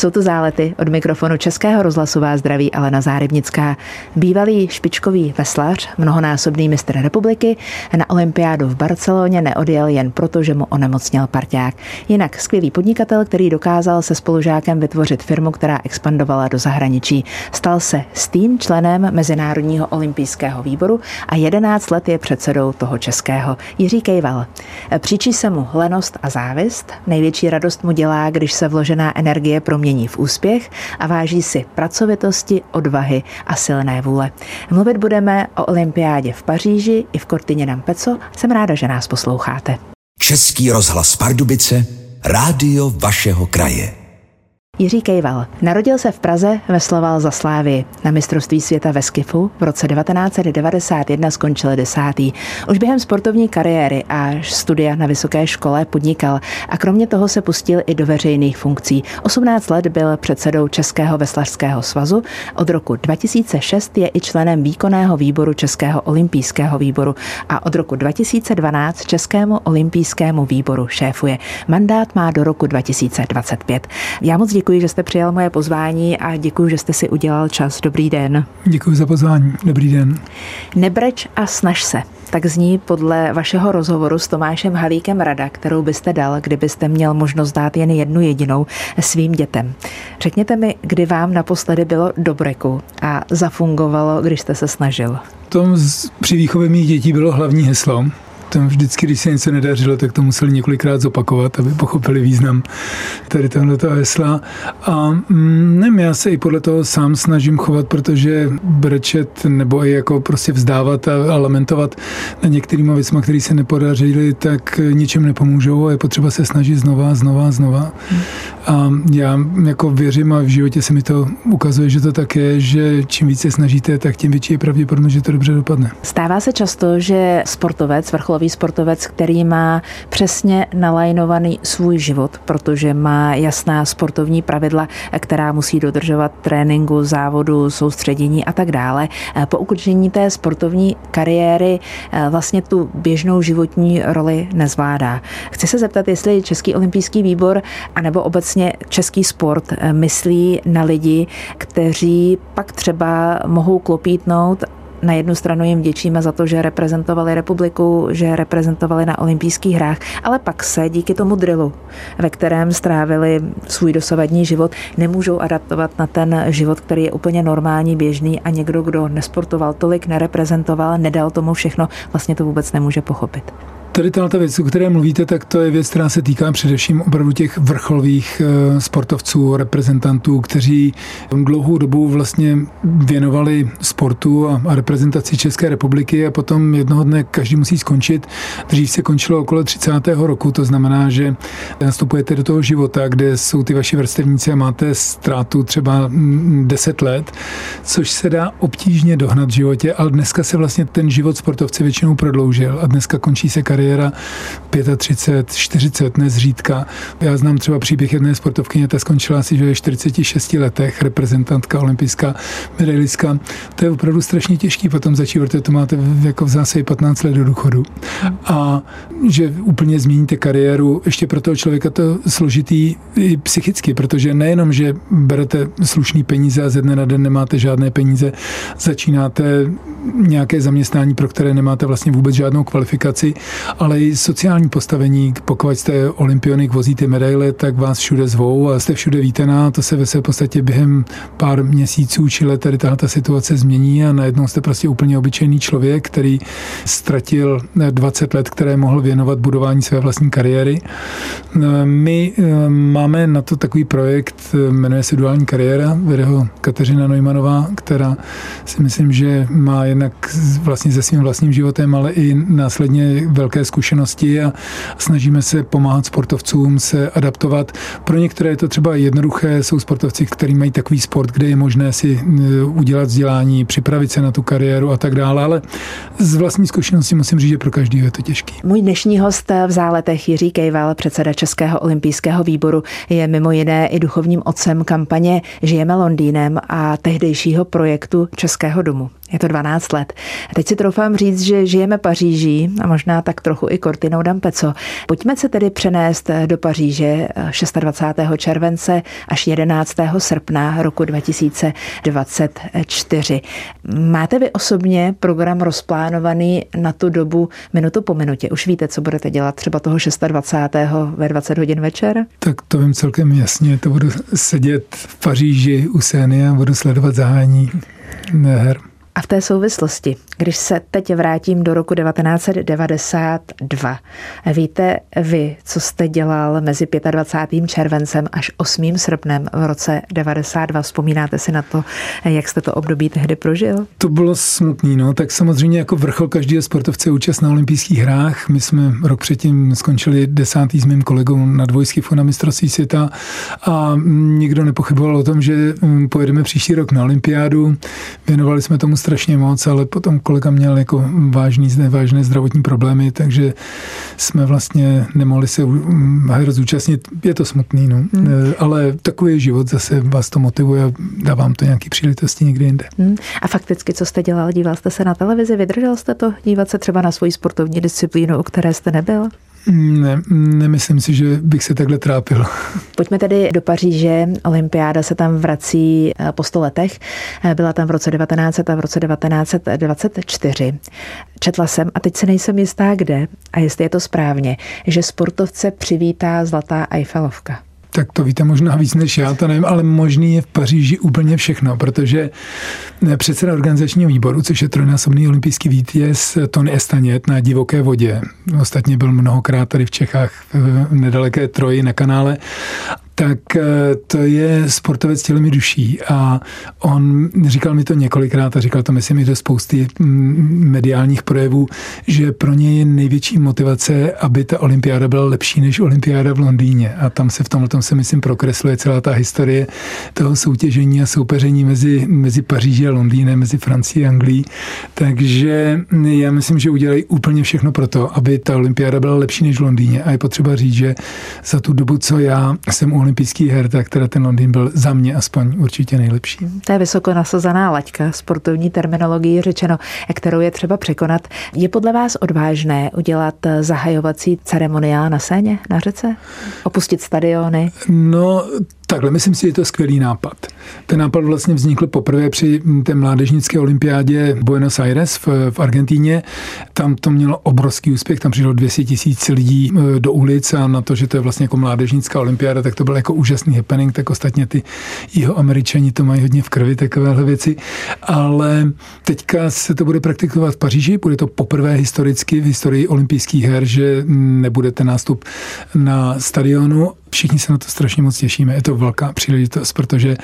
Jsou to zálety od mikrofonu Českého rozhlasu vás zdraví Alena Zárybnická. Bývalý špičkový veslař, mnohonásobný mistr republiky, na olympiádu v Barceloně neodjel jen proto, že mu onemocněl parťák. Jinak skvělý podnikatel, který dokázal se spolužákem vytvořit firmu, která expandovala do zahraničí. Stal se stým členem Mezinárodního olympijského výboru a 11 let je předsedou toho českého. Jiří Kejval. Příčí se mu lenost a závist. Největší radost mu dělá, když se vložená energie promění v úspěch a váží si pracovitosti, odvahy a silné vůle. Mluvit budeme o olympiádě v Paříži i v Cortině Nampeco. Jsem ráda, že nás posloucháte. Český rozhlas Pardubice, rádio vašeho kraje. Jiří Kejval. Narodil se v Praze, vesloval za Slávy. Na mistrovství světa ve Skifu v roce 1991 skončil desátý. Už během sportovní kariéry a studia na vysoké škole podnikal a kromě toho se pustil i do veřejných funkcí. 18 let byl předsedou Českého veslařského svazu, od roku 2006 je i členem výkonného výboru Českého olympijského výboru a od roku 2012 Českému olympijskému výboru šéfuje. Mandát má do roku 2025. Já moc děkuji děkuji, že jste přijal moje pozvání a děkuji, že jste si udělal čas. Dobrý den. Děkuji za pozvání. Dobrý den. Nebreč a snaž se. Tak zní podle vašeho rozhovoru s Tomášem Halíkem rada, kterou byste dal, kdybyste měl možnost dát jen jednu jedinou svým dětem. Řekněte mi, kdy vám naposledy bylo dobreku a zafungovalo, když jste se snažil. tom při výchově mých dětí bylo hlavní heslo tam vždycky, když se něco nedařilo, tak to museli několikrát zopakovat, aby pochopili význam tady tohoto hesla. A mm, nevím, já se i podle toho sám snažím chovat, protože brečet nebo i jako prostě vzdávat a, a lamentovat na některýma věcma, které se nepodařily, tak ničem nepomůžou a je potřeba se snažit znova, znova, znova. A já jako věřím a v životě se mi to ukazuje, že to tak je, že čím více snažíte, tak tím větší je pravděpodobnost, že to dobře dopadne. Stává se často, že sportovec, vrcholový sportovec, který má přesně nalajnovaný svůj život, protože má jasná sportovní pravidla, která musí dodržovat tréninku, závodu, soustředění a tak dále. Po ukončení té sportovní kariéry eh, vlastně tu běžnou životní roli nezvládá. Chci se zeptat, jestli Český olympijský výbor anebo obecně český sport eh, myslí na lidi, kteří pak třeba mohou klopítnout na jednu stranu jim vděčíme za to, že reprezentovali republiku, že reprezentovali na olympijských hrách, ale pak se díky tomu drillu, ve kterém strávili svůj dosavadní život, nemůžou adaptovat na ten život, který je úplně normální, běžný a někdo, kdo nesportoval tolik, nereprezentoval, nedal tomu všechno, vlastně to vůbec nemůže pochopit. Tady ta věc, o které mluvíte, tak to je věc, která se týká především opravdu těch vrcholových eh, sportovců, reprezentantů, kteří dlouhou dobu vlastně věnovali sportu a, reprezentaci České republiky a potom jednoho dne každý musí skončit. Dřív se končilo okolo 30. roku, to znamená, že nastupujete do toho života, kde jsou ty vaši vrstevníci a máte ztrátu třeba 10 let, což se dá obtížně dohnat v životě, ale dneska se vlastně ten život sportovce většinou prodloužil a dneska končí se kariéra kariéra 35, 40, nezřídka. Já znám třeba příběh jedné sportovkyně, ta skončila asi že ve 46 letech, reprezentantka olympijská, medailistka. To je opravdu strašně těžký potom začít, protože to máte jako v zásadě 15 let do důchodu. A že úplně změníte kariéru, ještě pro toho člověka to složitý i psychicky, protože nejenom, že berete slušný peníze a ze dne na den nemáte žádné peníze, začínáte nějaké zaměstnání, pro které nemáte vlastně vůbec žádnou kvalifikaci ale i sociální postavení. Pokud jste olympionik, vozíte medaile, tak vás všude zvou a jste všude vítená. To se ve své podstatě během pár měsíců či let tady tahle situace změní a najednou jste prostě úplně obyčejný člověk, který ztratil 20 let, které mohl věnovat budování své vlastní kariéry. My eh, máme na to takový projekt, jmenuje se Duální kariéra, vede ho Kateřina Neumannová, která si myslím, že má jednak vlastně se svým vlastním životem, ale i následně velké velké zkušenosti a snažíme se pomáhat sportovcům se adaptovat. Pro některé je to třeba jednoduché, jsou sportovci, kteří mají takový sport, kde je možné si e, udělat vzdělání, připravit se na tu kariéru a tak dále, ale z vlastní zkušenosti musím říct, že pro každý je to těžký. Můj dnešní host v záletech Jiří Kejval, předseda Českého olympijského výboru, je mimo jiné i duchovním otcem kampaně Žijeme Londýnem a tehdejšího projektu Českého domu. Je to 12 let. Teď si troufám říct, že žijeme Paříží a možná tak trochu i Cortinou d'Ampezzo. Pojďme se tedy přenést do Paříže 26. července až 11. srpna roku 2024. Máte vy osobně program rozplánovaný na tu dobu minutu po minutě? Už víte, co budete dělat třeba toho 26. ve 20 hodin večer? Tak to vím celkem jasně. To budu sedět v Paříži u Sény a budu sledovat zahájení her. A v té souvislosti, když se teď vrátím do roku 1992, víte vy, co jste dělal mezi 25. červencem až 8. srpnem v roce 92? Vzpomínáte si na to, jak jste to období tehdy prožil? To bylo smutný, no. Tak samozřejmě jako vrchol každého sportovce účast na olympijských hrách. My jsme rok předtím skončili desátý s mým kolegou na dvojskyfu na mistrovství světa a nikdo nepochyboval o tom, že mm, pojedeme příští rok na olympiádu. Věnovali jsme tomu strašně moc, ale potom kolega měl jako vážný, vážné zdravotní problémy, takže jsme vlastně nemohli se her zúčastnit. Je to smutný, no. Hmm. E, ale takový je život, zase vás to motivuje a dávám to nějaký příležitosti někde jinde. Hmm. A fakticky, co jste dělal? Díval jste se na televizi? Vydržel jste to? Dívat se třeba na svoji sportovní disciplínu, o které jste nebyl? Ne, nemyslím si, že bych se takhle trápil. Pojďme tedy do Paříže. Olympiáda se tam vrací eh, po sto letech. Eh, byla tam v roce 1900 a v roce 1924. Četla jsem, a teď se nejsem jistá kde, a jestli je to správně, že sportovce přivítá Zlatá Eiffelovka tak to víte možná víc než já, to nevím, ale možný je v Paříži úplně všechno, protože eh, předseda organizačního výboru, což je trojnásobný olympijský vítěz Tony Estanět na divoké vodě, ostatně byl mnohokrát tady v Čechách v nedaleké Troji na kanále tak eh, to je sportovec tělem i duší a on říkal mi to několikrát a říkal to myslím i do spousty mm, mediálních projevů, že pro ně je největší motivace, aby ta olympiáda byla lepší než olympiáda v Londýně a tam se v tomhle tom se myslím prokresluje celá ta historie toho soutěžení a soupeření mezi, mezi Paříží a Londýnem, mezi Francií a Anglií. Takže já myslím, že udělají úplně všechno pro to, aby ta olympiáda byla lepší než v Londýně a je potřeba říct, že za tu dobu, co já jsem u olympijských her, tak teda ten Londýn byl za mě aspoň určitě nejlepší. To je vysoko nasazená laťka, sportovní terminologii řečeno, kterou je třeba překonat. Je podle vás odvážné udělat zahajovací ceremoniál na scéně, na řece? Opustit stadiony? No, Takhle, myslím si, že je to skvělý nápad. Ten nápad vlastně vznikl poprvé při té mládežnické olympiádě Buenos Aires v, v Argentíně. Tam to mělo obrovský úspěch, tam přišlo 200 tisíc lidí do ulic a na to, že to je vlastně jako mládežnická olympiáda, tak to byl jako úžasný happening, tak ostatně ty jeho američani to mají hodně v krvi, takovéhle věci. Ale teďka se to bude praktikovat v Paříži, bude to poprvé historicky v historii olympijských her, že nebude ten nástup na stadionu Všichni se na to strašně moc těšíme. Je to velká příležitost, protože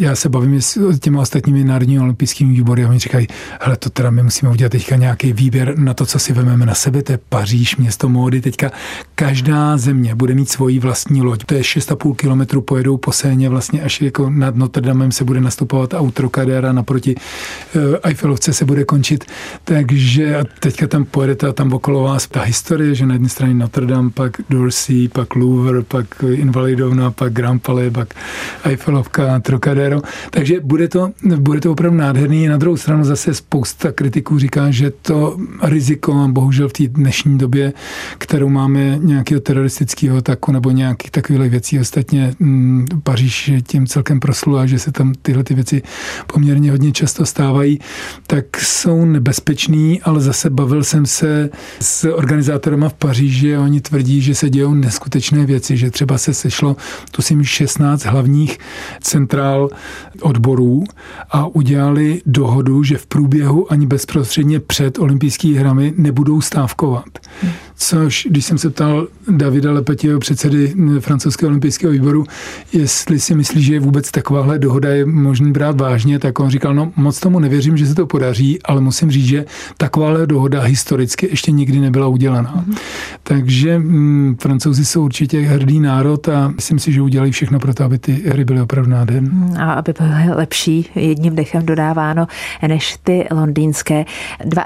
já se bavím s těmi ostatními národními olympijskými výbory a oni říkají, hele, to teda my musíme udělat teďka nějaký výběr na to, co si vezmeme na sebe, to je Paříž, město módy. Teďka každá země bude mít svoji vlastní loď. To je 6,5 kilometru pojedou po Séně, vlastně až jako nad Notre Damem se bude nastupovat Trocadera, naproti uh, Eiffelovce se bude končit. Takže teďka tam pojedete a tam okolo vás ta historie, že na jedné straně Notre Dame, pak Dorsey, pak Louvre, pak Invalidovna, pak Grand Palais, pak Eiffelovka, Trocadero. Takže bude to, bude to opravdu nádherný. Na druhou stranu zase spousta kritiků říká, že to riziko, bohužel v té dnešní době, kterou máme nějakého teroristického ataku nebo nějakých takových věcí, ostatně hm, Paříž tím celkem proslula, že se tam tyhle ty věci poměrně hodně často stávají, tak jsou nebezpečný, ale zase bavil jsem se s organizátorama v Paříži a oni tvrdí, že se dějou neskutečné věci, že třeba se sešlo, to si 16 hlavních centrál odborů a udělali dohodu, že v průběhu ani bezprostředně před olympijskými hrami nebudou stávkovat. Což, když jsem se ptal Davida Lepetěho, předsedy francouzského olympijského výboru, jestli si myslí, že je vůbec takováhle dohoda je možný brát vážně, tak on říkal, no moc tomu nevěřím, že se to podaří, ale musím říct, že takováhle dohoda historicky ještě nikdy nebyla udělaná. Mm-hmm. Takže mm, francouzi jsou určitě hrdý národ a myslím si, že udělají všechno pro to, aby ty hry byly opravdu nádherné. Mm, a aby byly lepší, jedním dechem dodáváno, než ty londýnské.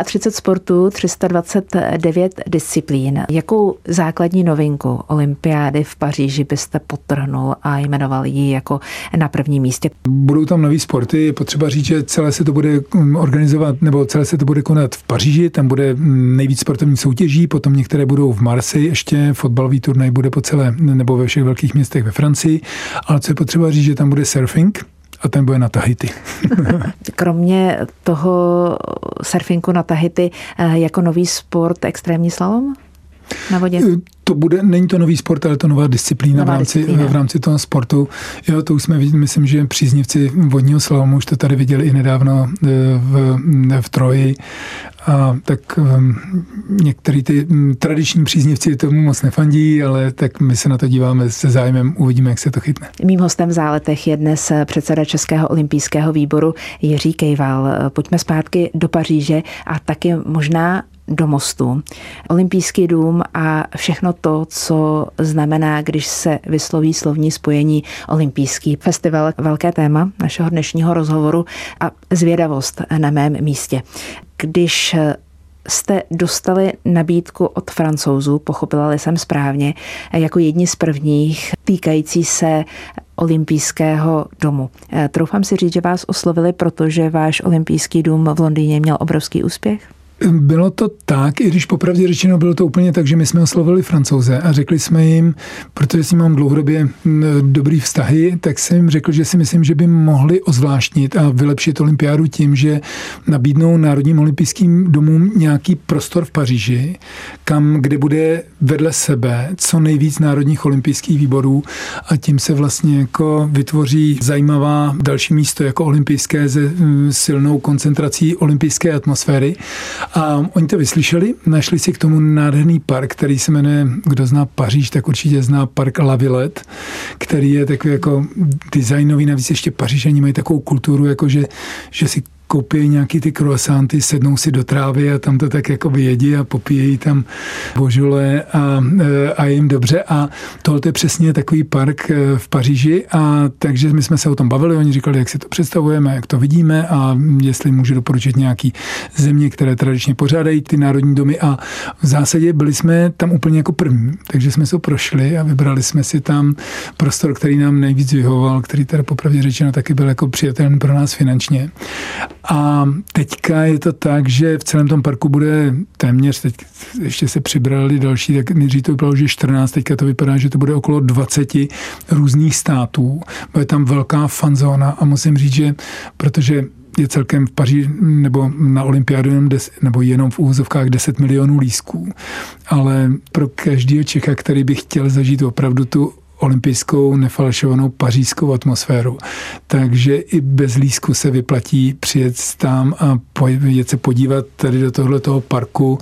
32 sportů, 329 disciplín disciplín. Jakou základní novinku olympiády v Paříži byste potrhnul a jmenoval ji jako na prvním místě? Budou tam nový sporty, je potřeba říct, že celé se to bude mm, organizovat, nebo celé se to bude konat v Paříži, tam bude mm, nejvíc sportovních soutěží, potom některé budou v Marseille ještě, fotbalový turnaj bude po celé, nebo ve všech velkých městech ve Francii, ale co je potřeba říct, že tam bude surfing, a ten bude na Tahiti. Kromě toho surfinku na Tahiti eh, jako nový sport extrémní slalom? Na vodě? Eh, to bude, není to nový sport, ale to nová disciplína, nová v, rámci, disciplína. v rámci toho sportu. Jo, to už jsme viděli, myslím, že příznivci vodního slalomu už to tady viděli i nedávno eh, v, v Troji. A tak um, některý ty um, tradiční příznivci tomu moc nefandí, ale tak my se na to díváme se zájmem, uvidíme, jak se to chytne. Mým hostem v záletech je dnes předseda Českého olympijského výboru Jiří Kejval. Pojďme zpátky do Paříže a taky možná do mostu. Olympijský dům a všechno to, co znamená, když se vysloví slovní spojení olympijský festival. Velké téma našeho dnešního rozhovoru a zvědavost na mém místě. Když jste dostali nabídku od francouzů, pochopila jsem správně, jako jedni z prvních týkající se olympijského domu. Troufám si říct, že vás oslovili, protože váš olympijský dům v Londýně měl obrovský úspěch? Bylo to tak, i když popravdě řečeno bylo to úplně tak, že my jsme oslovili francouze a řekli jsme jim, protože s ním mám dlouhodobě dobrý vztahy, tak jsem jim řekl, že si myslím, že by mohli ozvláštnit a vylepšit olympiádu tím, že nabídnou Národním olympijským domům nějaký prostor v Paříži, kam, kde bude vedle sebe co nejvíc národních olympijských výborů a tím se vlastně jako vytvoří zajímavá další místo jako olympijské se silnou koncentrací olympijské atmosféry a oni to vyslyšeli, našli si k tomu nádherný park, který se jmenuje, kdo zná Paříž, tak určitě zná park La Villette, který je takový jako designový, navíc ještě Pařížani mají takovou kulturu, jako že, že si koupí nějaký ty croissanty, sednou si do trávy a tam to tak jako vyjedí a popíjejí tam božule a, e, a jim dobře. A tohle je přesně takový park e, v Paříži a takže my jsme se o tom bavili, oni říkali, jak si to představujeme, jak to vidíme a jestli můžu doporučit nějaký země, které tradičně pořádají ty národní domy a v zásadě byli jsme tam úplně jako první, takže jsme se prošli a vybrali jsme si tam prostor, který nám nejvíc vyhovoval, který teda popravdě řečeno taky byl jako přijatelný pro nás finančně. A teďka je to tak, že v celém tom parku bude téměř, teď ještě se přibrali další, tak nejdřív to vypadalo, že 14, teďka to vypadá, že to bude okolo 20 různých států. Bude tam velká fanzóna a musím říct, že protože je celkem v Paříži nebo na olympiádu jenom des, nebo jenom v úvozovkách 10 milionů lísků. Ale pro každého Čecha, který by chtěl zažít opravdu tu olympijskou nefalšovanou pařížskou atmosféru. Takže i bez lísku se vyplatí přijet tam a jet se podívat tady do tohoto parku,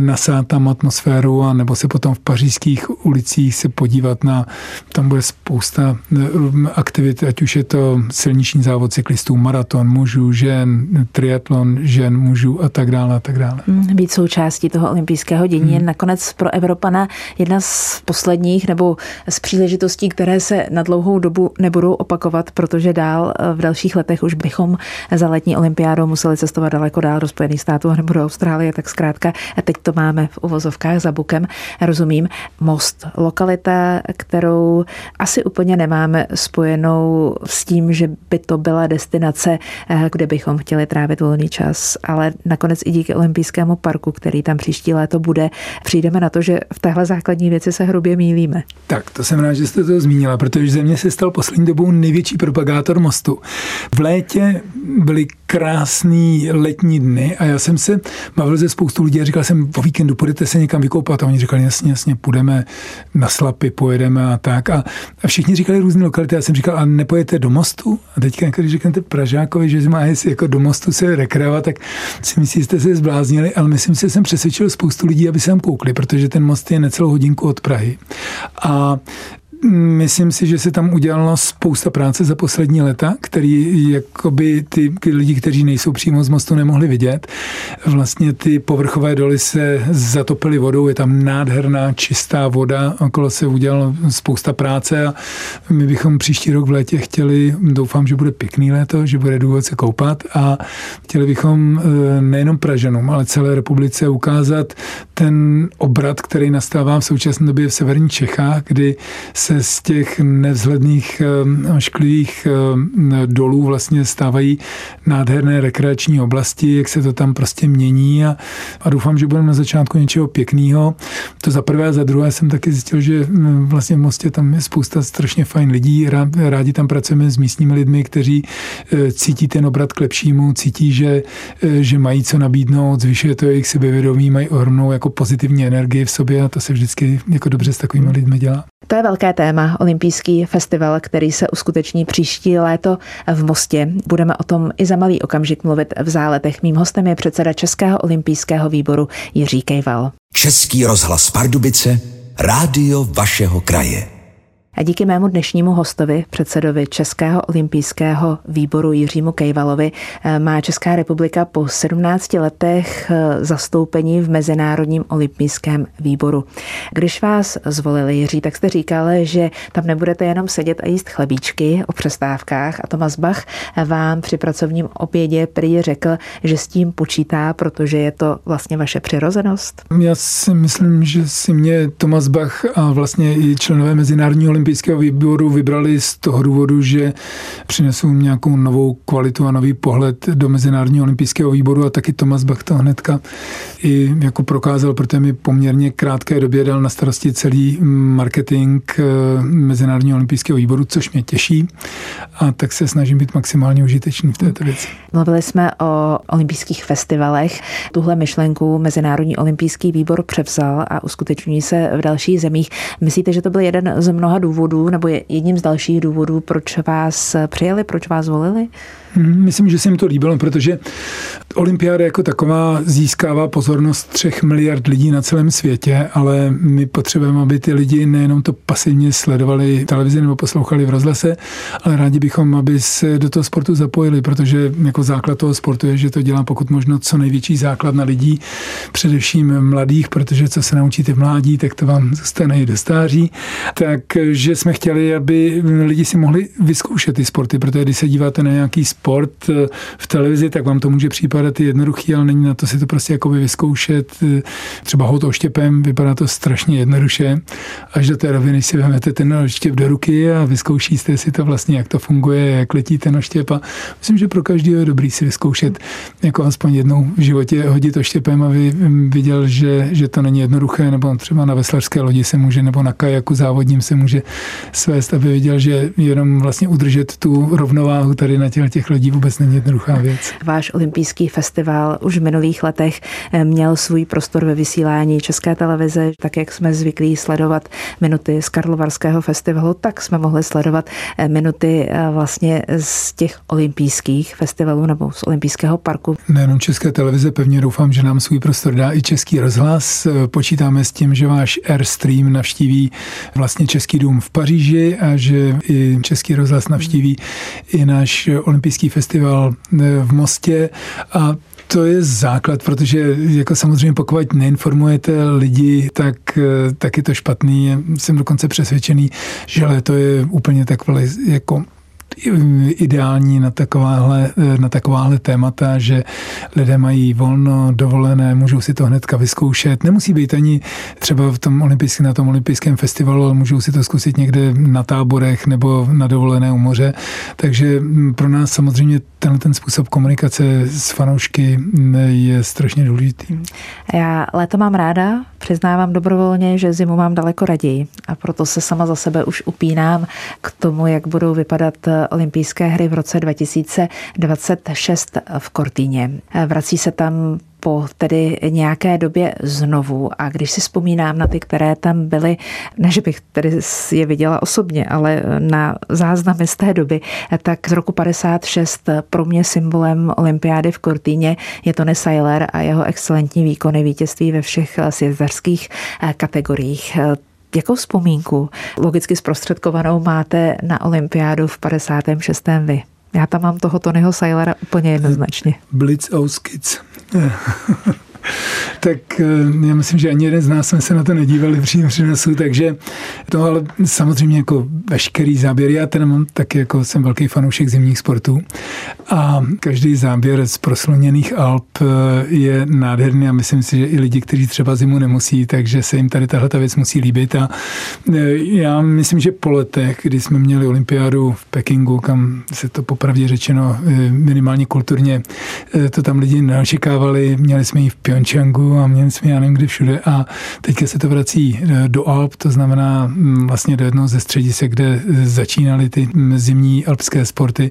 nasát tam atmosféru a nebo se potom v pařížských ulicích se podívat na, tam bude spousta eh, aktivit, ať už je to silniční závod cyklistů, maraton mužů, žen, triatlon žen, mužů a tak dále a tak dále. Hmm, být součástí toho olympijského dění je hmm. nakonec pro Evropana jedna z posledních nebo z příležitostí, které se na dlouhou dobu nebudou opakovat, protože dál eh, v dalších letech už bychom za letní olympiádu museli cestovat daleko dál do Spojených států nebo do Austrálie, tak zkrátka teď to máme v uvozovkách za bukem, rozumím. Most, lokalita, kterou asi úplně nemáme spojenou s tím, že by to byla destinace, eh, kde bychom chtěli trávit volný čas, ale nakonec i díky olympijskému parku, který tam příští léto bude, přijdeme na to, že v téhle základní věci se hrubě mílíme. Tak, to jsem rád, že jste to zmínila, protože ze mě se stal poslední dobou největší propagátor mostu. V létě byly krásný letní dny a já jsem se bavil ze spoustu lidí a říkal jsem, o víkendu půjdete se někam vykoupat a oni říkali, jasně, jasně, půjdeme na slapy, pojedeme a tak. A, a všichni říkali různé lokality. Já jsem říkal, a nepojete do mostu? A teďka, když řeknete Pražákovi, že má jako do mostu se rekreovat, tak si myslíte, že jste se zbláznili, ale myslím si, že jsem přesvědčil spoustu lidí, aby se tam koukli, protože ten most je necelou hodinku od Prahy. A Myslím si, že se tam udělala spousta práce za poslední leta, který jakoby ty, ty lidi, kteří nejsou přímo z mostu, nemohli vidět. Vlastně ty povrchové doly se zatopily vodou, je tam nádherná čistá voda, okolo se udělalo spousta práce a my bychom příští rok v létě chtěli, doufám, že bude pěkný léto, že bude důvod se koupat a chtěli bychom eh, nejenom Pražanům, ale celé republice ukázat ten obrat, který nastává v současné době v severních Čechách, kdy se z těch nevzhledných eh, šklivých eh, dolů vlastně stávají nádherné rekreační oblasti, jak se to tam prostě mění a, a doufám, že budeme na začátku něčeho pěkného. To za prvé, za druhé jsem taky zjistil, že vlastně v Mostě tam je spousta strašně fajn lidí, rádi tam pracujeme s místními lidmi, kteří eh, cítí ten obrat k lepšímu, cítí, že, že mají co nabídnout, zvyšuje to jejich sebevědomí, mají ohromnou jako pozitivní energii v sobě a to se vždycky jako dobře s takovými lidmi dělá. To je velké téma, olympijský festival, který se uskuteční příští léto v Mostě. Budeme o tom i za malý okamžik mluvit v záletech. Mým hostem je předseda Českého olympijského výboru Jiří Kejval. Český rozhlas Pardubice, rádio vašeho kraje. A díky mému dnešnímu hostovi, předsedovi Českého olympijského výboru Jiřímu Kejvalovi, eh, má Česká republika po 17 letech eh, zastoupení v Mezinárodním olympijském výboru. Když vás zvolili, Jiří, tak jste říkal, že tam nebudete jenom sedět a jíst chlebíčky o přestávkách a Tomas Bach vám při pracovním obědě prý řekl, že s tím počítá, protože je to vlastně vaše přirozenost. Já si myslím, že si mě Tomas Bach a vlastně i členové Mezinárodního olympijského výboru vybrali z toho důvodu, že přinesou nějakou novou kvalitu a nový pohled do Mezinárodního olympijského výboru a taky Tomas Bach to hnedka i jako prokázal, protože mi poměrně krátké době dal na starosti celý marketing eh, Mezinárodního olympijského výboru, což mě těší a tak se snažím být maximálně užitečný v této věci. Mluvili jsme o olympijských festivalech. Tuhle myšlenku Mezinárodní olympijský výbor převzal a uskuteční se v dalších zemích. Myslíte, že to byl jeden z mnoha důvodů, důvodů, nebo je jedním z dalších důvodů, proč vás přijali, proč vás volili? Hmm, myslím, že se jim to líbilo, protože olympiáda jako taková získává pozornost třech miliard lidí na celém světě, ale my potřebujeme, aby ty lidi nejenom to pasivně sledovali televizi nebo poslouchali v rozhlase, ale rádi bychom, aby se do toho sportu zapojili, protože jako základ toho sportu je, že to dělá pokud možno co největší základ na lidí, především mladých, protože co se naučíte v mládí, tak to vám zůstane i do stáří. Takže jsme chtěli, aby lidi si mohli vyzkoušet ty sporty, protože když se díváte na nějaký sport eh, v televizi, tak vám to může připadat jednoduchý, ale není na to si to prostě jako vyzkoušet. Eh, třeba hod oštěpem, vypadá to strašně jednoduše. Až do té roviny si vezmete ten oštěp do ruky a vyzkoušíte si to vlastně, jak to funguje, jak letí ten oštěp. A myslím, že pro každého je dobrý si vyzkoušet jako aspoň jednou v životě hodit oštěpem, aby viděl, že, že to není jednoduché, nebo třeba na veslařské lodi se může, nebo na kajaku závodním se může svést, aby viděl, že jenom vlastně udržet tu rovnováhu tady na těch, těch lidí vůbec není jednoduchá věc. Váš olympijský festival už v minulých letech eh, měl svůj prostor ve vysílání České televize, tak jak jsme zvyklí sledovat minuty z Karlovarského festivalu, tak jsme mohli sledovat eh, minuty eh, vlastně z těch olympijských festivalů nebo z olympijského parku. Nejenom České televize, pevně doufám, že nám svůj prostor dá i Český rozhlas. Počítáme s tím, že váš Airstream navštíví vlastně Český dům v Paříži a že i Český rozhlas navštíví i náš olympijský festival eh, v Mostě a to je základ, protože jako samozřejmě pokud neinformujete lidi, tak, eh, tak je to špatný. Jsem dokonce přesvědčený, že to je úplně tak jako ideální na takováhle, na takováhle témata, že lidé mají volno, dovolené, můžou si to hnedka vyzkoušet. Nemusí být ani třeba v tom olympijském, na tom olympijském festivalu, ale můžou si to zkusit někde na táborech nebo na dovolené u moře. Takže pro nás samozřejmě tenhle ten způsob komunikace s fanoušky je strašně důležitý. Já léto mám ráda, přiznávám dobrovolně, že zimu mám daleko raději a proto se sama za sebe už upínám k tomu, jak budou vypadat olympijské hry v roce 2026 v Kortýně. Vrací se tam po tedy nějaké době znovu a když si vzpomínám na ty, které tam byly, ne, že bych tedy je viděla osobně, ale na záznamy z té doby, tak z roku 56 pro mě symbolem olympiády v Kortýně je Tony Seiler a jeho excelentní výkony vítězství ve všech sjezderských kategoriích Jakou vzpomínku logicky zprostředkovanou máte na olympiádu v 56. vy? Já tam mám toho Tonyho Sailera úplně jednoznačně. Blitz aus 嗯。Tak eh, já myslím, že ani jeden z nás jsme se na to nedívali přímém přenosu, takže to ale samozřejmě jako veškerý záběr, já ten mám taky jako jsem velký fanoušek zimních sportů a každý záběr z prosluněných Alp eh, je nádherný a myslím si, že i lidi, kteří třeba zimu nemusí, takže se jim tady tahle věc musí líbit a eh, já myslím, že po letech, kdy jsme měli olympiádu v Pekingu, kam se to popravdě řečeno minimálně kulturně, to tam lidi neočekávali, měli jsme ji v Pyeongchangu a měli jsme já nevím kde všude a teďka se to vrací e, do Alp, to znamená mm, vlastně do jednoho ze středisek, kde e, začínaly ty mm, zimní alpské sporty,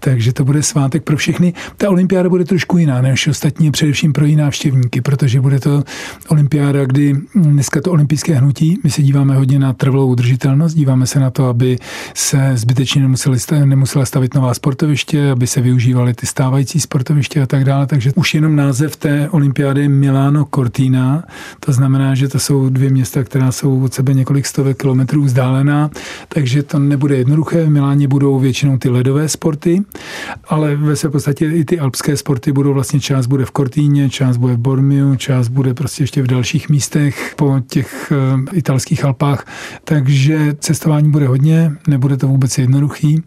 takže to bude svátek pro všechny. Ta olympiáda bude trošku jiná než ostatní, především pro jiné návštěvníky, protože bude to olympiáda, kdy mm, dneska to olympijské hnutí, my se díváme hodně na trvalou udržitelnost, díváme se na to, aby se zbytečně nemuseli, nemusela stavit nová sportoviště, aby se využívaly ty stávající sportoviště a tak dále, takže už jenom název té olympiády Milano Cortina. To znamená, že to jsou dvě města, která jsou od sebe několik stovek kilometrů vzdálená, takže to nebude jednoduché. V Miláně budou většinou ty ledové sporty, ale ve své podstatě i ty alpské sporty budou vlastně část bude v Cortíně, část bude v Bormiu, část bude prostě ještě v dalších místech po těch uh, italských Alpách, takže cestování bude hodně, nebude to vůbec jednoduchý,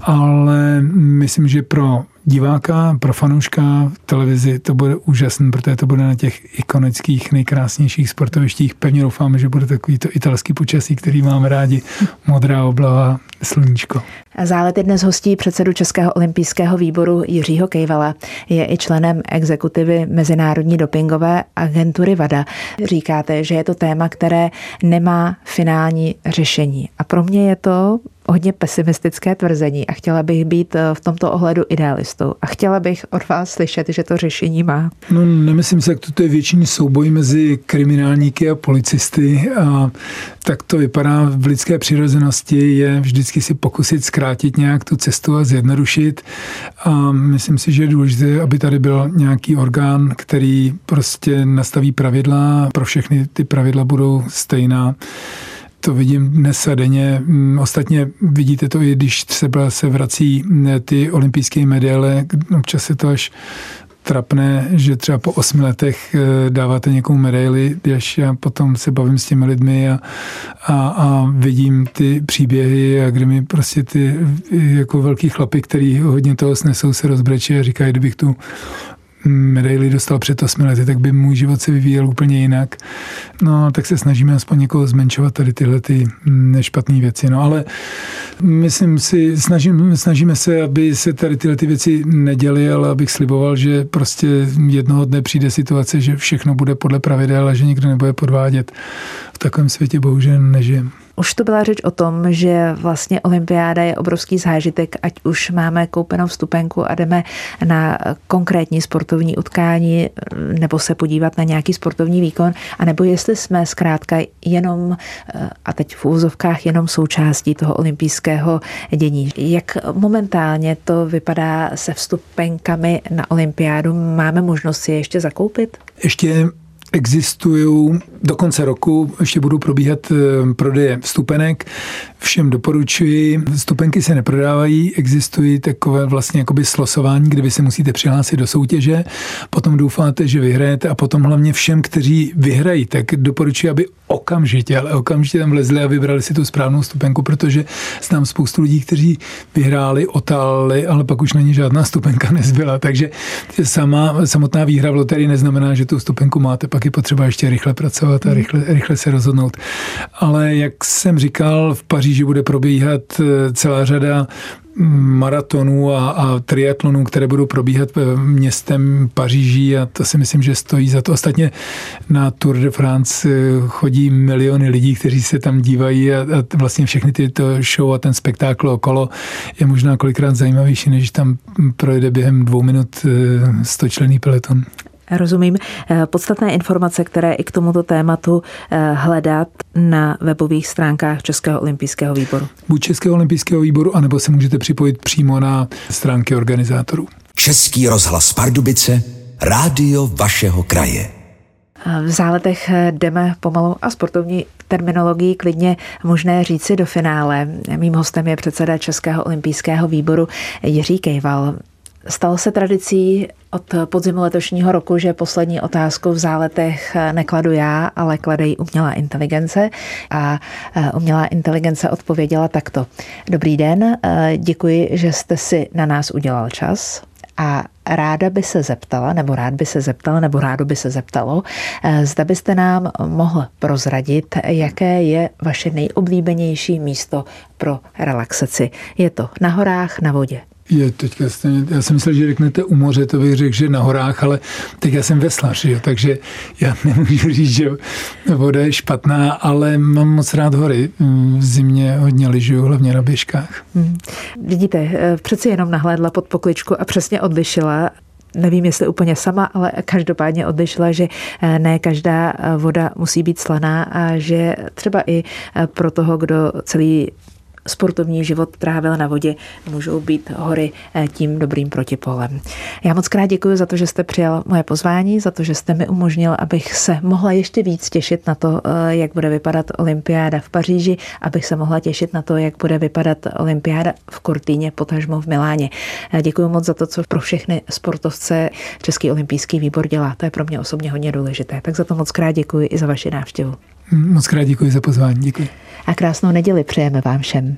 ale myslím, že pro diváka, pro fanouška v televizi to bude úžasné, protože to bude na těch ikonických, nejkrásnějších sportovištích. Pevně doufáme, že bude takový to italský počasí, který máme rádi. Modrá oblava, sluníčko. Zálety dnes hostí předsedu Českého olympijského výboru Jiřího Kejvala. Je i členem exekutivy Mezinárodní dopingové agentury VADA. Říkáte, že je to téma, které nemá finální řešení. A pro mě je to hodně pesimistické tvrzení a chtěla bych být eh, v tomto ohledu idealistou a chtěla bych od vás slyšet, že to řešení má. No nemyslím si, jak to je většiný souboj mezi kriminálníky a policisty a tak to vypadá v lidské přirozenosti je vždycky si pokusit zkrátit nějak tu cestu a zjednodušit. A myslím si, že je důležité, aby tady byl nějaký orgán, který prostě nastaví pravidla, pro všechny ty pravidla budou stejná. To vidím dnes a denně. Mm, ostatně vidíte to i když třeba se vrací mm, ty olympijské medaile, občas je to až trapné, že třeba po osmi letech eh, dáváte někomu medaily, když já potom se bavím s těmi lidmi a, a, a vidím ty příběhy, a kde mi prostě ty jako velký chlapy, který hodně toho snesou, se rozbreče a říkají, kdybych tu medaily dostal před 8 lety, tak by můj život se vyvíjel úplně jinak. No, tak se snažíme aspoň někoho zmenšovat tady tyhle ty nešpatné věci. No, ale myslím si, snažím, snažíme se, aby se tady tyhle ty věci neděly, ale abych sliboval, že prostě jednoho dne přijde situace, že všechno bude podle pravidel a že nikdo nebude podvádět. V takovém světě bohužel nežijeme. Už to byla řeč o tom, že vlastně olympiáda je obrovský zážitek, ať už máme koupenou vstupenku a jdeme na konkrétní sportovní utkání nebo se podívat na nějaký sportovní výkon, anebo jestli jsme zkrátka jenom, a teď v úzovkách, jenom součástí toho olympijského dění. Jak momentálně to vypadá se vstupenkami na olympiádu? Máme možnost si je ještě zakoupit? Ještě existují do konce roku, ještě budou probíhat eh, prodeje vstupenek. Všem doporučuji. Vstupenky se neprodávají, existují takové vlastně jakoby slosování, kde vy se musíte přihlásit do soutěže, potom doufáte, že vyhrajete a potom hlavně všem, kteří vyhrají, tak doporučuji, aby okamžitě, ale okamžitě tam vlezli a vybrali si tu správnou stupenku, protože znám spoustu lidí, kteří vyhráli, otáleli, ale pak už na ně žádná stupenka nezbyla. Takže sama, samotná výhra v loterii neznamená, že tu stupenku máte, pak je potřeba ještě rychle pracovat a rychle, rychle se rozhodnout. Ale jak jsem říkal, v Paříži bude probíhat eh, celá řada maratonů a, a triatlonů, které budou probíhat městem Paříží a to si myslím, že stojí za to. Ostatně na Tour de France eh, chodí miliony lidí, kteří se tam dívají a, a vlastně všechny tyto show a ten spektákl okolo je možná kolikrát zajímavější, než tam projede během dvou minut eh, stočlený peleton. Rozumím. Eh, podstatné informace, které i k tomuto tématu eh, hledat na webových stránkách Českého olympijského výboru. Buď Českého olympijského výboru, anebo se můžete připojit přímo na stránky organizátorů. Český rozhlas Pardubice, rádio vašeho kraje. V záletech jdeme pomalu a sportovní terminologií klidně možné říci do finále. Mým hostem je předseda Českého olympijského výboru Jiří Kejval. Stalo se tradicí od podzimu letošního roku, že poslední otázku v záletech nekladu já, ale kladej umělá inteligence. A e, umělá inteligence odpověděla takto. Dobrý den, e, děkuji, že jste si na nás udělal čas a ráda by se zeptala, nebo rád by se zeptala, nebo rádo by se zeptalo, e, zda byste nám mohl prozradit, jaké je vaše nejoblíbenější místo pro relaxaci. Je to na horách, na vodě, je teďka stejně, já jsem myslel, že řeknete u moře, to bych řekl, že na horách, ale teď já jsem veslař, jo, takže já nemůžu říct, že voda je špatná, ale mám moc rád hory. V zimě hodně lyžuju, hlavně na běžkách. Hmm. Vidíte, eh, přeci jenom nahlédla pod pokličku a přesně odlišila nevím, jestli úplně sama, ale každopádně odlišila, že eh, ne každá eh, voda musí být slaná a že třeba i pro toho, kdo celý sportovní život trávil na vodě, můžou být hory eh, tím dobrým protipolem. Já moc krát děkuji za to, že jste přijal moje pozvání, za to, že jste mi umožnil, abych se mohla ještě víc těšit na to, eh, jak bude vypadat olympiáda v Paříži, abych se mohla těšit na to, jak bude vypadat olympiáda v Kortýně, potažmo v Miláně. Eh, děkuji moc za to, co pro všechny sportovce Český olympijský výbor dělá. To je pro mě osobně hodně důležité. Tak za to moc krát děkuji i za vaši návštěvu. Moc krát děkuji za pozvání. Děkuji. A krásnou neděli přejeme vám všem.